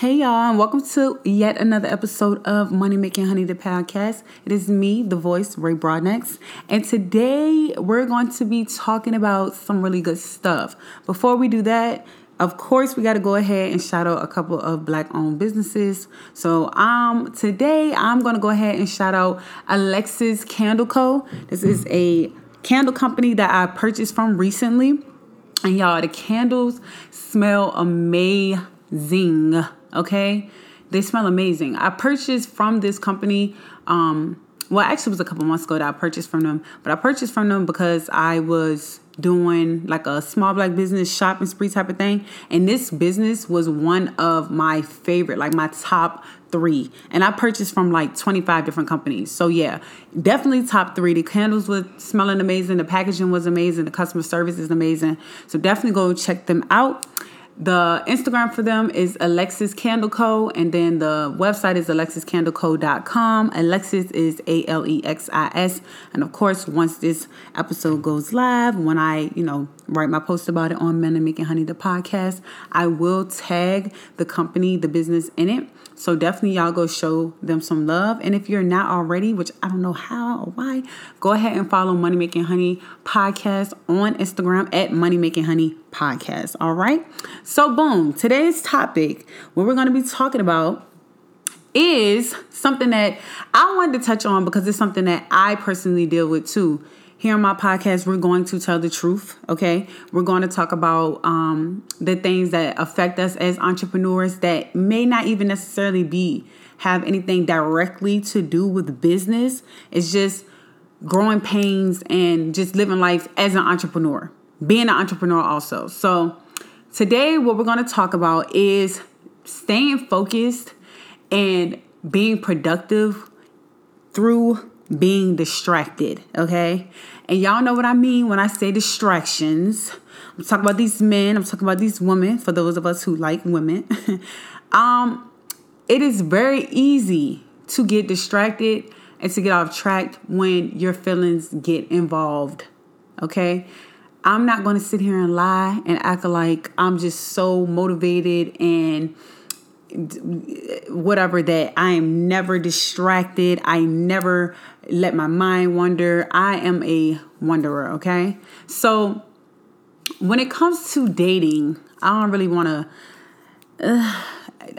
Hey y'all, and welcome to yet another episode of Money Making Honey the podcast. It is me, the voice, Ray Broadnex, and today we're going to be talking about some really good stuff. Before we do that, of course, we got to go ahead and shout out a couple of black owned businesses. So, um, today I'm going to go ahead and shout out Alexis Candle Co. This is a candle company that I purchased from recently. And y'all, the candles smell amazing. Okay, they smell amazing. I purchased from this company. Um, well, actually, it was a couple months ago that I purchased from them, but I purchased from them because I was doing like a small black business shopping spree type of thing. And this business was one of my favorite, like my top three. And I purchased from like 25 different companies. So yeah, definitely top three. The candles were smelling amazing. The packaging was amazing. The customer service is amazing. So definitely go check them out. The Instagram for them is Alexis Candle Co. And then the website is alexiscandleco.com. Alexis is A L E X I S. And of course, once this episode goes live, when I, you know, write my post about it on Money Making Honey, the podcast, I will tag the company, the business in it. So definitely y'all go show them some love. And if you're not already, which I don't know how or why, go ahead and follow Money Making Honey podcast on Instagram at Money Making Honey podcast. All right. So boom, today's topic, what we're going to be talking about is something that I wanted to touch on because it's something that I personally deal with too here on my podcast, we're going to tell the truth, okay? We're going to talk about um, the things that affect us as entrepreneurs that may not even necessarily be have anything directly to do with business. It's just growing pains and just living life as an entrepreneur, being an entrepreneur also. So, today, what we're going to talk about is staying focused and being productive through being distracted, okay? And y'all know what I mean when I say distractions. I'm talking about these men, I'm talking about these women, for those of us who like women. um, it is very easy to get distracted and to get off track when your feelings get involved, okay? I'm not gonna sit here and lie and act like I'm just so motivated and whatever that I am never distracted. I never let my mind wander. I am a wanderer, okay? So when it comes to dating, I don't really want to uh,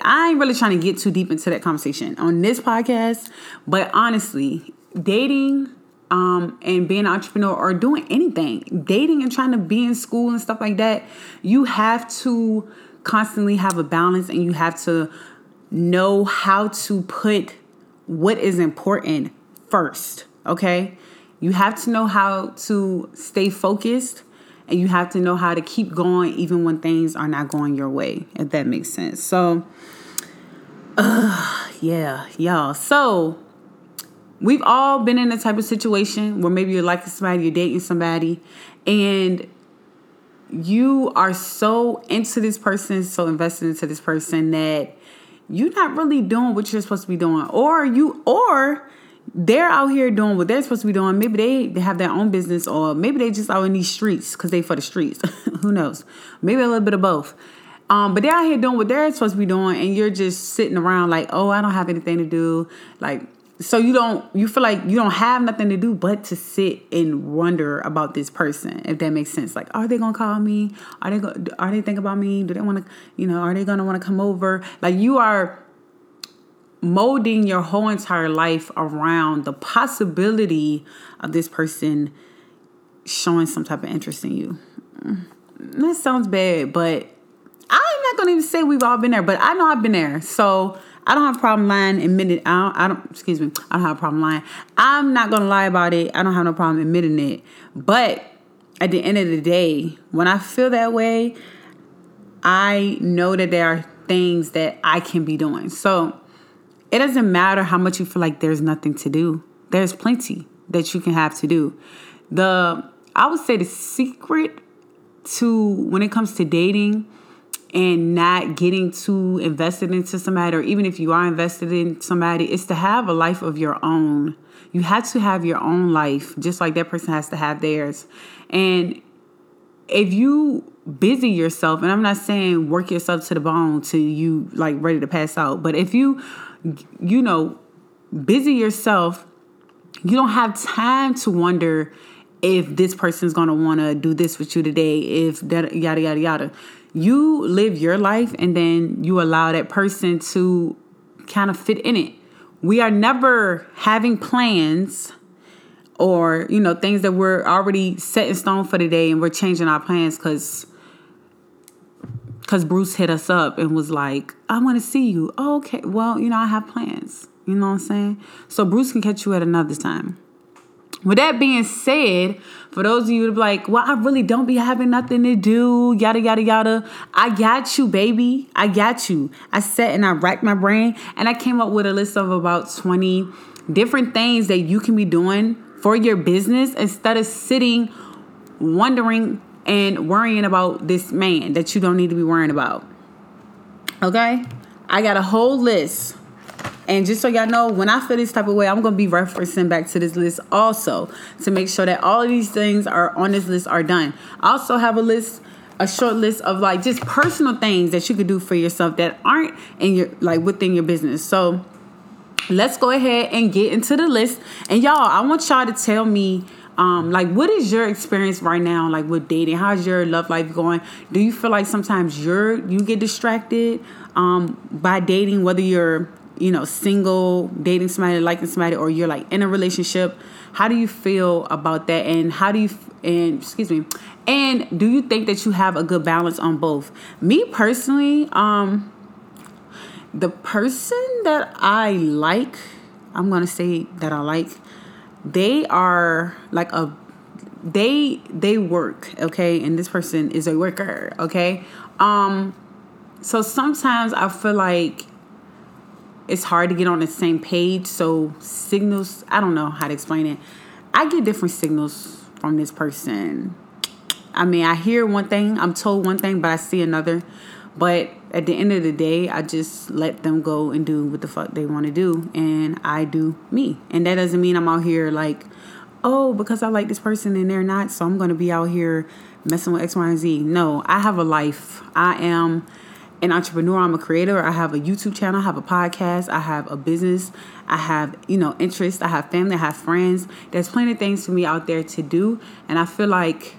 I ain't really trying to get too deep into that conversation on this podcast, but honestly, dating um, and being an entrepreneur or doing anything, dating and trying to be in school and stuff like that, you have to constantly have a balance and you have to know how to put what is important first, okay? You have to know how to stay focused and you have to know how to keep going even when things are not going your way, if that makes sense. So, uh, yeah, y'all. So, we've all been in a type of situation where maybe you're liking somebody, you're dating somebody, and you are so into this person, so invested into this person that you're not really doing what you're supposed to be doing. Or you or they're out here doing what they're supposed to be doing. Maybe they, they have their own business, or maybe they just out in these streets because they for the streets. Who knows? Maybe a little bit of both. Um, but they're out here doing what they're supposed to be doing, and you're just sitting around like, oh, I don't have anything to do. Like so you don't you feel like you don't have nothing to do but to sit and wonder about this person if that makes sense. Like are they gonna call me? Are they gonna are they think about me? Do they want to you know are they gonna want to come over? Like you are molding your whole entire life around the possibility of this person showing some type of interest in you. That sounds bad but i'm not gonna even say we've all been there but i know i've been there. So I don't have a problem lying admitting I don't I don't excuse me, I don't have a problem lying. I'm not gonna lie about it. I don't have no problem admitting it. But at the end of the day, when I feel that way, I know that there are things that I can be doing. So it doesn't matter how much you feel like there's nothing to do. There's plenty that you can have to do. The I would say the secret to when it comes to dating and not getting too invested into somebody, or even if you are invested in somebody, is to have a life of your own. You have to have your own life, just like that person has to have theirs. And if you busy yourself, and I'm not saying work yourself to the bone till you like ready to pass out, but if you, you know, busy yourself, you don't have time to wonder if this person's gonna wanna do this with you today, if that yada yada yada. You live your life and then you allow that person to kind of fit in it. We are never having plans or, you know, things that we're already set in stone for the day and we're changing our plans because because Bruce hit us up and was like, I want to see you. Oh, okay. Well, you know, I have plans. You know what I'm saying? So Bruce can catch you at another time. With that being said, for those of you to be like, well, I really don't be having nothing to do, yada, yada, yada. I got you, baby. I got you. I sat and I racked my brain and I came up with a list of about 20 different things that you can be doing for your business instead of sitting wondering and worrying about this man that you don't need to be worrying about. Okay? I got a whole list and just so y'all know, when I feel this type of way, I'm gonna be referencing back to this list also to make sure that all of these things are on this list are done. I also have a list, a short list of like just personal things that you could do for yourself that aren't in your like within your business. So let's go ahead and get into the list. And y'all, I want y'all to tell me um, like what is your experience right now like with dating how's your love life going do you feel like sometimes you're you get distracted um, by dating whether you're you know, single, dating somebody, liking somebody, or you're like in a relationship. How do you feel about that? And how do you, and excuse me, and do you think that you have a good balance on both? Me personally, um, the person that I like, I'm gonna say that I like, they are like a they they work okay and this person is a worker okay um so sometimes i feel like it's hard to get on the same page. So signals, I don't know how to explain it. I get different signals from this person. I mean, I hear one thing, I'm told one thing, but I see another. But at the end of the day, I just let them go and do what the fuck they want to do, and I do me. And that doesn't mean I'm out here like, oh, because I like this person and they're not, so I'm gonna be out here messing with X, Y, and Z. No, I have a life. I am an entrepreneur. I'm a creator. I have a YouTube channel. I have a podcast. I have a business. I have, you know, interests. I have family. I have friends. There's plenty of things for me out there to do. And I feel like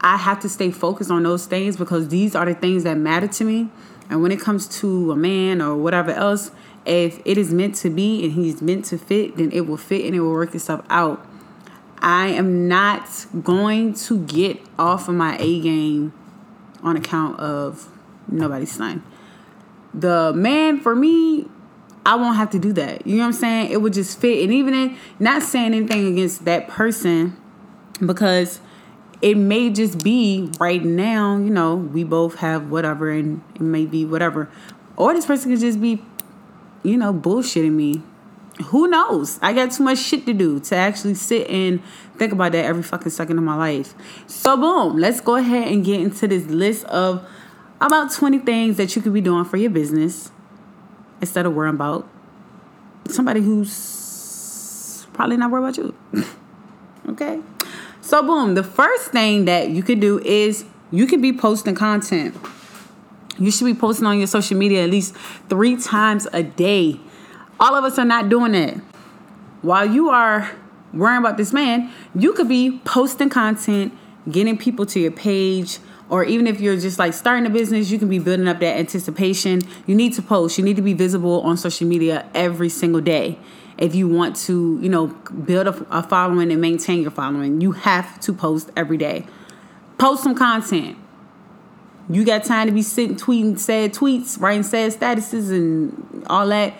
I have to stay focused on those things because these are the things that matter to me. And when it comes to a man or whatever else, if it is meant to be and he's meant to fit, then it will fit and it will work itself out. I am not going to get off of my A game on account of nobody's son. The man for me, I won't have to do that. You know what I'm saying? It would just fit. And even in not saying anything against that person because it may just be right now, you know, we both have whatever and it may be whatever. Or this person could just be, you know, bullshitting me. Who knows? I got too much shit to do to actually sit and think about that every fucking second of my life. So boom, let's go ahead and get into this list of about 20 things that you could be doing for your business instead of worrying about somebody who's probably not worried about you. okay? So, boom, the first thing that you could do is you could be posting content. You should be posting on your social media at least three times a day. All of us are not doing that. While you are worrying about this man, you could be posting content, getting people to your page, or even if you're just like starting a business, you can be building up that anticipation. You need to post. You need to be visible on social media every single day. If you want to, you know, build a, a following and maintain your following, you have to post every day. Post some content. You got time to be sitting tweeting sad tweets, writing sad statuses and all that.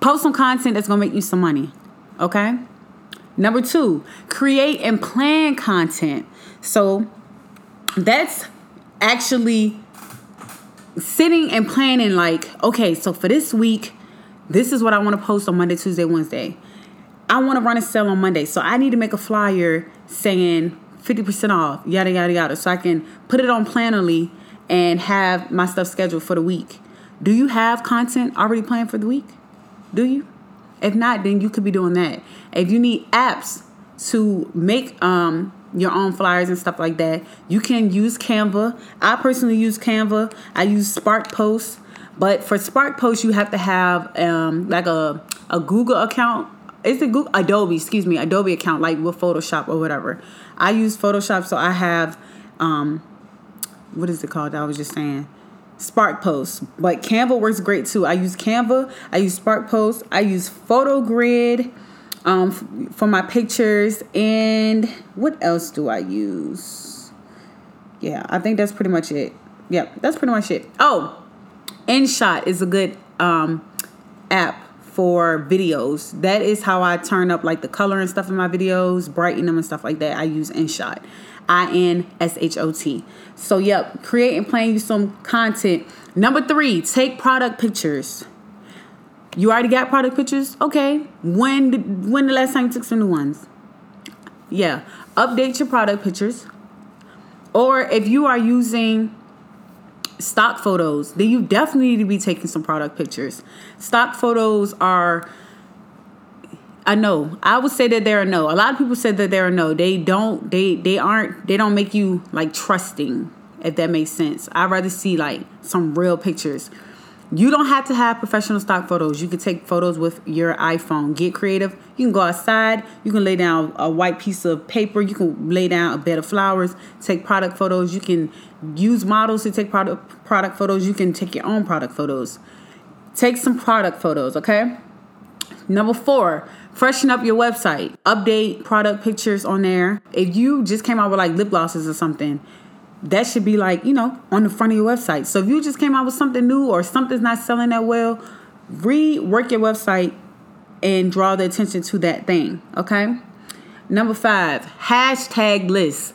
Post some content that's gonna make you some money. Okay? Number two, create and plan content. So that's actually sitting and planning like okay so for this week this is what i want to post on monday tuesday wednesday. I want to run a sale on monday so i need to make a flyer saying 50% off yada yada yada so i can put it on Planoly and have my stuff scheduled for the week. Do you have content already planned for the week? Do you? If not then you could be doing that. If you need apps to make um your own flyers and stuff like that. You can use Canva. I personally use Canva. I use Spark Post. But for Spark Post, you have to have um, like a, a Google account. Is it Google Adobe? Excuse me, Adobe account, like with Photoshop or whatever. I use Photoshop, so I have um, what is it called? I was just saying Spark Post. But Canva works great too. I use Canva. I use Spark Post. I use PhotoGrid um, for my pictures. And what else do I use? Yeah, I think that's pretty much it. Yeah, that's pretty much it. Oh, InShot is a good um, app for videos. That is how I turn up like the color and stuff in my videos, brighten them and stuff like that. I use InShot. I N S H O T. So, yep, create and plan you some content. Number three, take product pictures. You already got product pictures? Okay. When did, when the last time you took some new ones? Yeah. Update your product pictures. Or if you are using stock photos, then you definitely need to be taking some product pictures. Stock photos are I know. I would say that they're a no. A lot of people said that they're a no. They don't they they aren't they don't make you like trusting, if that makes sense. I'd rather see like some real pictures. You don't have to have professional stock photos. You can take photos with your iPhone. Get creative. You can go outside. You can lay down a white piece of paper. You can lay down a bed of flowers. Take product photos. You can use models to take product product photos. You can take your own product photos. Take some product photos, okay? Number 4, Freshen up your website. Update product pictures on there. If you just came out with like lip glosses or something, that should be like, you know, on the front of your website. So if you just came out with something new or something's not selling that well, rework your website and draw the attention to that thing. Okay. Number five, hashtag lists.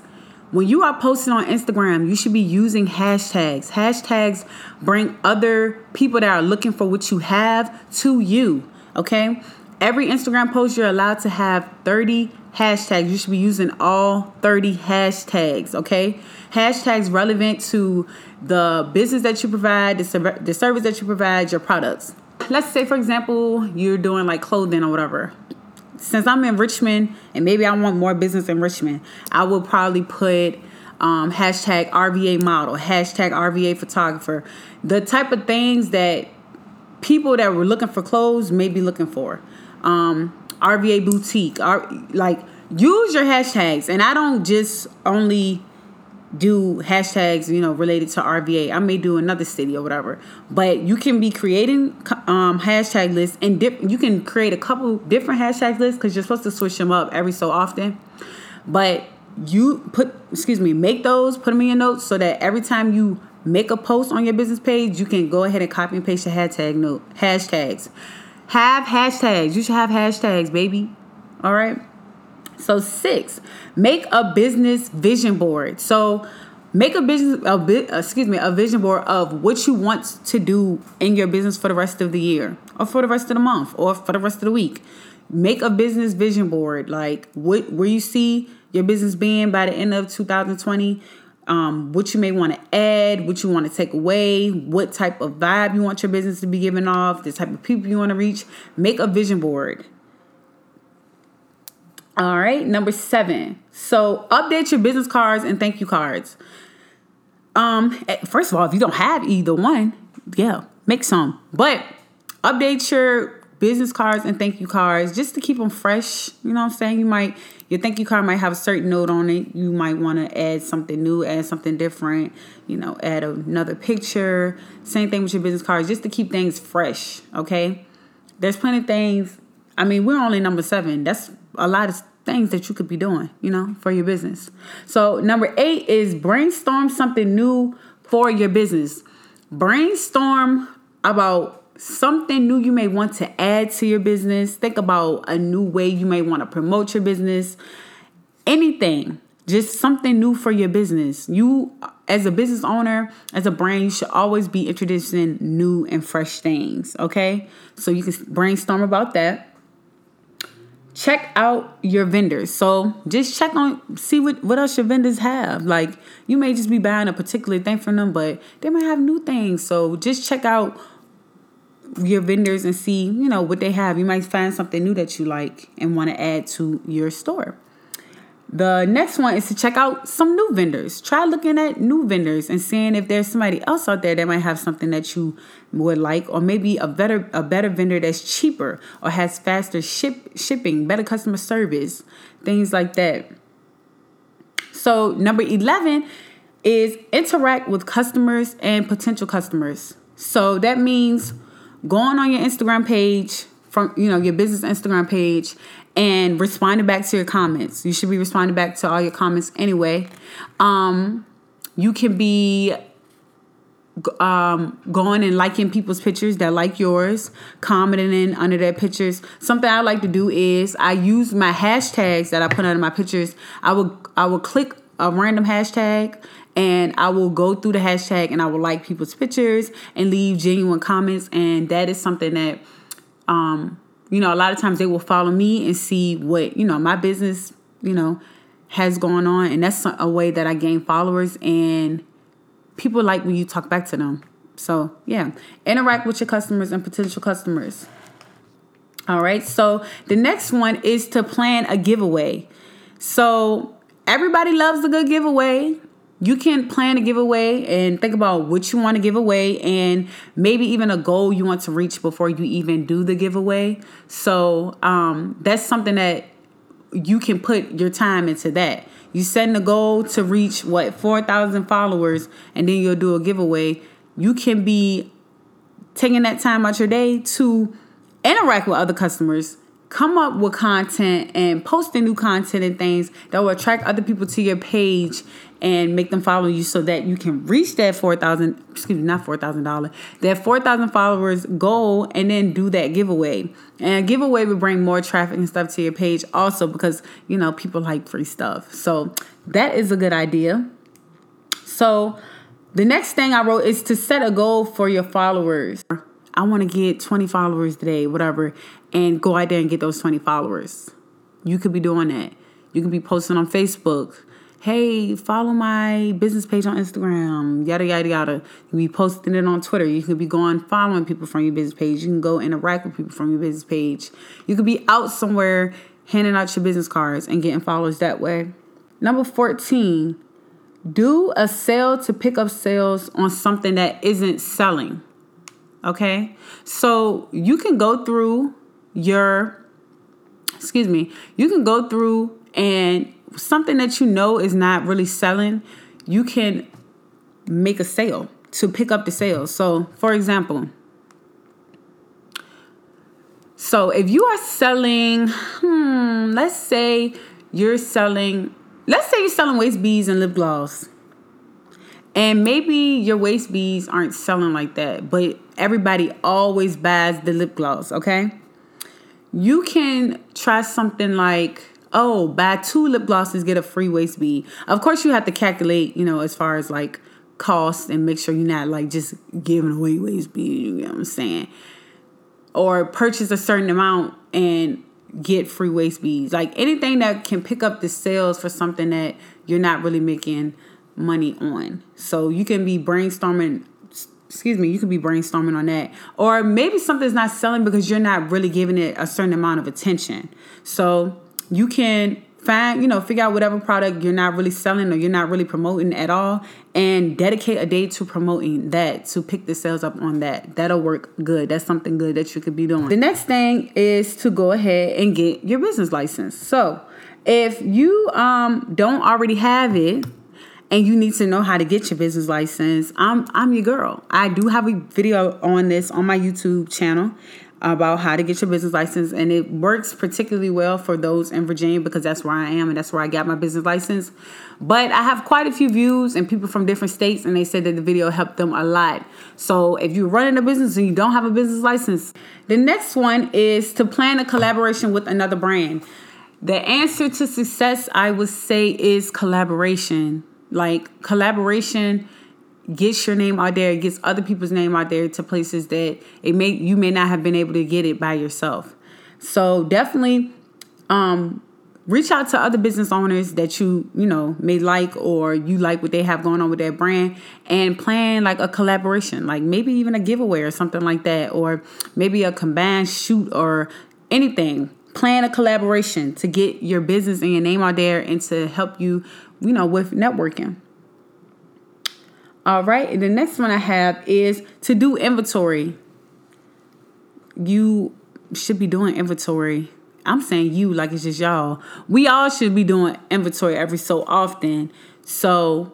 When you are posting on Instagram, you should be using hashtags. Hashtags bring other people that are looking for what you have to you. Okay. Every Instagram post, you're allowed to have 30 hashtags. You should be using all 30 hashtags, okay? Hashtags relevant to the business that you provide, the, the service that you provide, your products. Let's say, for example, you're doing like clothing or whatever. Since I'm in Richmond and maybe I want more business in Richmond, I will probably put um, hashtag RVA model, hashtag RVA photographer, the type of things that people that were looking for clothes may be looking for um, RVA boutique. R, like use your hashtags, and I don't just only do hashtags, you know, related to RVA. I may do another city or whatever, but you can be creating um, hashtag lists, and dip, you can create a couple different hashtag lists because you're supposed to switch them up every so often. But you put, excuse me, make those, put them in your notes so that every time you make a post on your business page, you can go ahead and copy and paste your hashtag note hashtags. Have hashtags. You should have hashtags, baby. All right. So six, make a business vision board. So make a business a bit excuse me a vision board of what you want to do in your business for the rest of the year or for the rest of the month or for the rest of the week make a business vision board like what where you see your business being by the end of 2020 um, what you may want to add, what you want to take away, what type of vibe you want your business to be giving off, the type of people you want to reach. Make a vision board. All right, number seven. So update your business cards and thank you cards. Um, eh, first of all, if you don't have either one, yeah, make some. But update your business cards and thank you cards just to keep them fresh. You know what I'm saying? You might your thank you card might have a certain note on it. You might want to add something new, add something different, you know, add another picture. Same thing with your business cards just to keep things fresh, okay? There's plenty of things. I mean, we're only number 7. That's a lot of things that you could be doing, you know, for your business. So, number 8 is brainstorm something new for your business. Brainstorm about something new you may want to add to your business. Think about a new way you may want to promote your business. Anything, just something new for your business. You, as a business owner, as a brand, you should always be introducing new and fresh things. Okay, so you can brainstorm about that. Check out your vendors. So just check on, see what, what else your vendors have. Like you may just be buying a particular thing from them, but they might have new things. So just check out your vendors and see, you know, what they have. You might find something new that you like and want to add to your store. The next one is to check out some new vendors. Try looking at new vendors and seeing if there's somebody else out there that might have something that you would like, or maybe a better a better vendor that's cheaper or has faster ship shipping, better customer service, things like that. So number eleven is interact with customers and potential customers. So that means going on your Instagram page from you know your business Instagram page and responding back to your comments. You should be responding back to all your comments anyway. Um, you can be um, going and liking people's pictures that like yours, commenting in under their pictures. Something I like to do is I use my hashtags that I put under my pictures. I will I will click a random hashtag and I will go through the hashtag and I will like people's pictures and leave genuine comments and that is something that um you know, a lot of times they will follow me and see what, you know, my business, you know, has going on. And that's a way that I gain followers and people like when you talk back to them. So, yeah, interact with your customers and potential customers. All right. So, the next one is to plan a giveaway. So, everybody loves a good giveaway you can plan a giveaway and think about what you want to give away and maybe even a goal you want to reach before you even do the giveaway. So um, that's something that you can put your time into that. You setting a goal to reach what 4,000 followers and then you'll do a giveaway. You can be taking that time out your day to interact with other customers come up with content and posting new content and things that will attract other people to your page and make them follow you so that you can reach that 4000 excuse me not $4000 that 4000 followers goal and then do that giveaway. And giveaway will bring more traffic and stuff to your page also because you know people like free stuff. So that is a good idea. So the next thing i wrote is to set a goal for your followers i want to get 20 followers today whatever and go out there and get those 20 followers you could be doing that you could be posting on facebook hey, follow my business page on Instagram, yada, yada, yada. You can be posting it on Twitter. You can be going following people from your business page. You can go interact with people from your business page. You could be out somewhere handing out your business cards and getting followers that way. Number 14, do a sale to pick up sales on something that isn't selling. Okay? So you can go through your, excuse me, you can go through and something that you know is not really selling, you can make a sale to pick up the sales. So, for example, so if you are selling, hmm, let's say you're selling, let's say you're selling waist beads and lip gloss. And maybe your waist beads aren't selling like that, but everybody always buys the lip gloss, okay? You can try something like oh, buy two lip glosses, get a free waist bead. Of course, you have to calculate, you know, as far as like cost and make sure you're not like just giving away waist beads, You know what I'm saying? Or purchase a certain amount and get free waist beads. Like anything that can pick up the sales for something that you're not really making money on. So you can be brainstorming excuse me, you could be brainstorming on that. Or maybe something's not selling because you're not really giving it a certain amount of attention. So you can find, you know, figure out whatever product you're not really selling or you're not really promoting at all and dedicate a day to promoting that to pick the sales up on that. That'll work good. That's something good that you could be doing. The next thing is to go ahead and get your business license. So, if you um don't already have it, and you need to know how to get your business license, I'm I'm your girl. I do have a video on this on my YouTube channel about how to get your business license and it works particularly well for those in Virginia because that's where I am and that's where I got my business license. But I have quite a few views and people from different states and they said that the video helped them a lot. So if you're running a business and you don't have a business license, the next one is to plan a collaboration with another brand. The answer to success I would say is collaboration. Like collaboration gets your name out there, gets other people's name out there to places that it may you may not have been able to get it by yourself. So definitely um reach out to other business owners that you you know may like or you like what they have going on with their brand and plan like a collaboration like maybe even a giveaway or something like that or maybe a combined shoot or anything plan a collaboration to get your business and your name out there and to help you, you know, with networking. All right, and the next one I have is to do inventory. You should be doing inventory. I'm saying you like it's just y'all. We all should be doing inventory every so often. So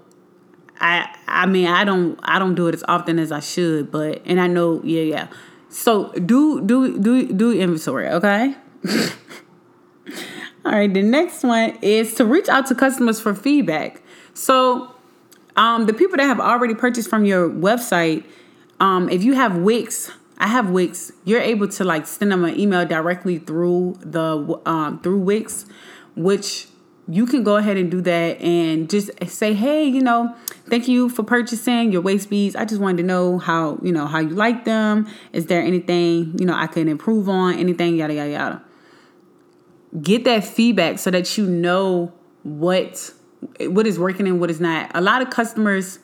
I I mean I don't I don't do it as often as I should, but and I know yeah yeah. So do do do do inventory, okay? All right, the next one is to reach out to customers for feedback. So um, the people that have already purchased from your website, um, if you have Wix, I have Wix. You're able to like send them an email directly through the um, through Wix, which you can go ahead and do that and just say, hey, you know, thank you for purchasing your waist beads. I just wanted to know how, you know, how you like them. Is there anything, you know, I can improve on, anything, yada, yada, yada. Get that feedback so that you know what what is working and what is not. A lot of customers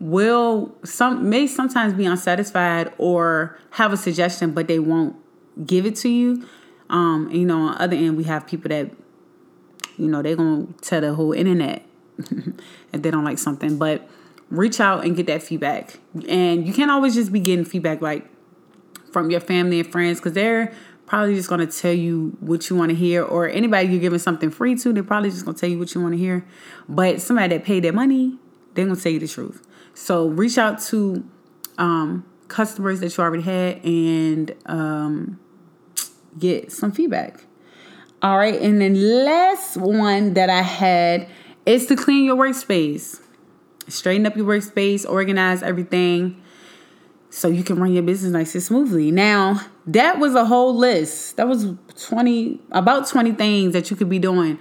will some may sometimes be unsatisfied or have a suggestion, but they won't give it to you. Um, you know, on the other end, we have people that you know, they're to tell the whole internet if they don't like something. But reach out and get that feedback. And you can't always just be getting feedback like from your family and friends because they're probably just going to tell you what you want to hear. Or anybody you're giving something free to, they're probably just going to tell you what you want to hear. But somebody that paid their money, they're going to tell you the truth. So reach out to um, customers that you already had and um, get some feedback. All right, and then last one that I had is to clean your workspace. Straighten up your workspace, organize everything so you can run your business nice and smoothly. Now, that was a whole list. That was 20 about 20 things that you could be doing.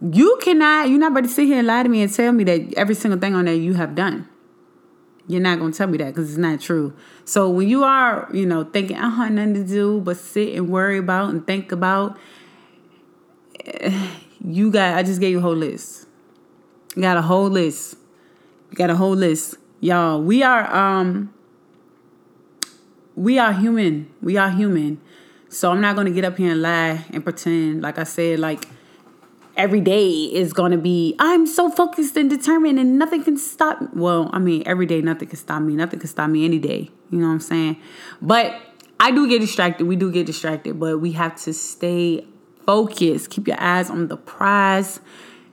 You cannot, you're not about to sit here and lie to me and tell me that every single thing on there you have done. You're not gonna tell me that because it's not true. So when you are, you know, thinking I have nothing to do but sit and worry about and think about you got I just gave you a whole list. You got a whole list. You got a whole list. Y'all, we are um we are human. We are human. So I'm not gonna get up here and lie and pretend, like I said, like every day is gonna be I'm so focused and determined and nothing can stop well, I mean every day nothing can stop me. Nothing can stop me any day. You know what I'm saying? But I do get distracted. We do get distracted, but we have to stay focused. Keep your eyes on the prize.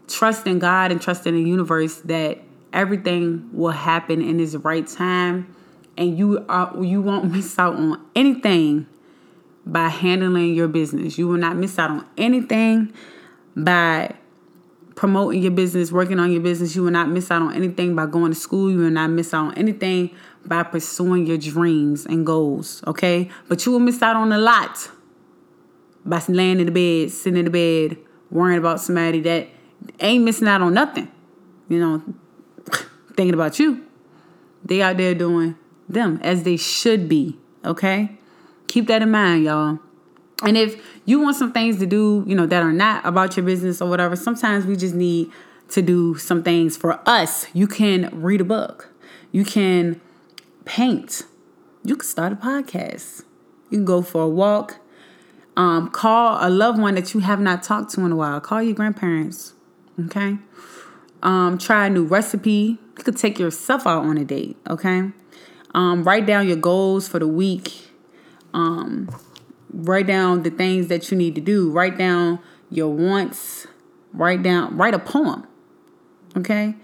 Trust in God and trust in the universe that everything will happen in its right time and you are you won't miss out on anything by handling your business. You will not miss out on anything by promoting your business, working on your business. You will not miss out on anything by going to school. You will not miss out on anything by pursuing your dreams and goals, okay? But you will miss out on a lot by laying in the bed, sitting in the bed, worrying about somebody that ain't missing out on nothing. You know, thinking about you. They out there doing them as they should be. Okay? Keep that in mind, y'all. And if you want some things to do, you know, that are not about your business or whatever, sometimes we just need to do some things for us. You can read a book. You can paint. You can start a podcast. You can go for a walk. Um, call a loved one that you have not talked to in a while. Call your grandparents. Okay. Um, try a new recipe. You could take yourself out on a date. Okay. Um, write down your goals for the week. Um, write down the things that you need to do. Write down your wants. Write down. Write a poem. Okay.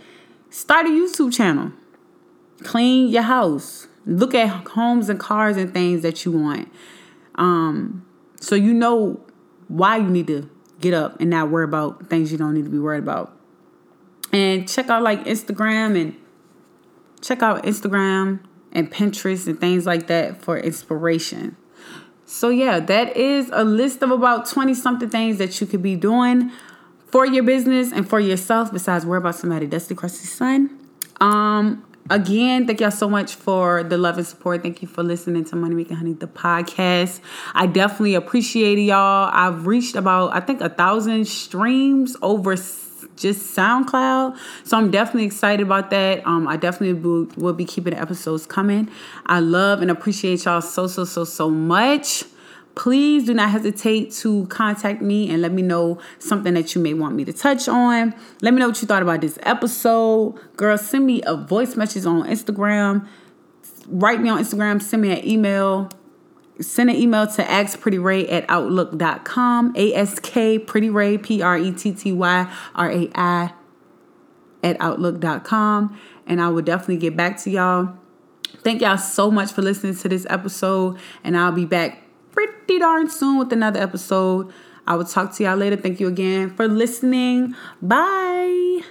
Start a YouTube channel. Clean your house. Look at homes and cars and things that you want. Um, so you know why you need to get up and not worry about things you don't need to be worried about. And check out like Instagram and check out Instagram and Pinterest and things like that for inspiration. So yeah, that is a list of about 20 something things that you could be doing for your business and for yourself besides worry about somebody that's the crusty son. Um Again, thank y'all so much for the love and support. Thank you for listening to Money Making Honey, the podcast. I definitely appreciate y'all. I've reached about, I think, a thousand streams over just SoundCloud. So I'm definitely excited about that. Um, I definitely will, be keeping the episodes coming. I love and appreciate y'all so, so, so, so much. please do not hesitate to contact me and let me know something that you may want me to touch on. Let me know what you thought about this episode. Girl, send me a voice message on Instagram. Write me on Instagram, send me an email. Send an email to askprettyray at outlook.com. A-S-K Pretty Ray, P-R-E-T-T-Y-R-A-I at outlook.com. And I will definitely get back to y'all. Thank y'all so much for listening to this episode. And I'll be back pretty darn soon with another episode. I will talk to y'all later. Thank you again for listening. Bye.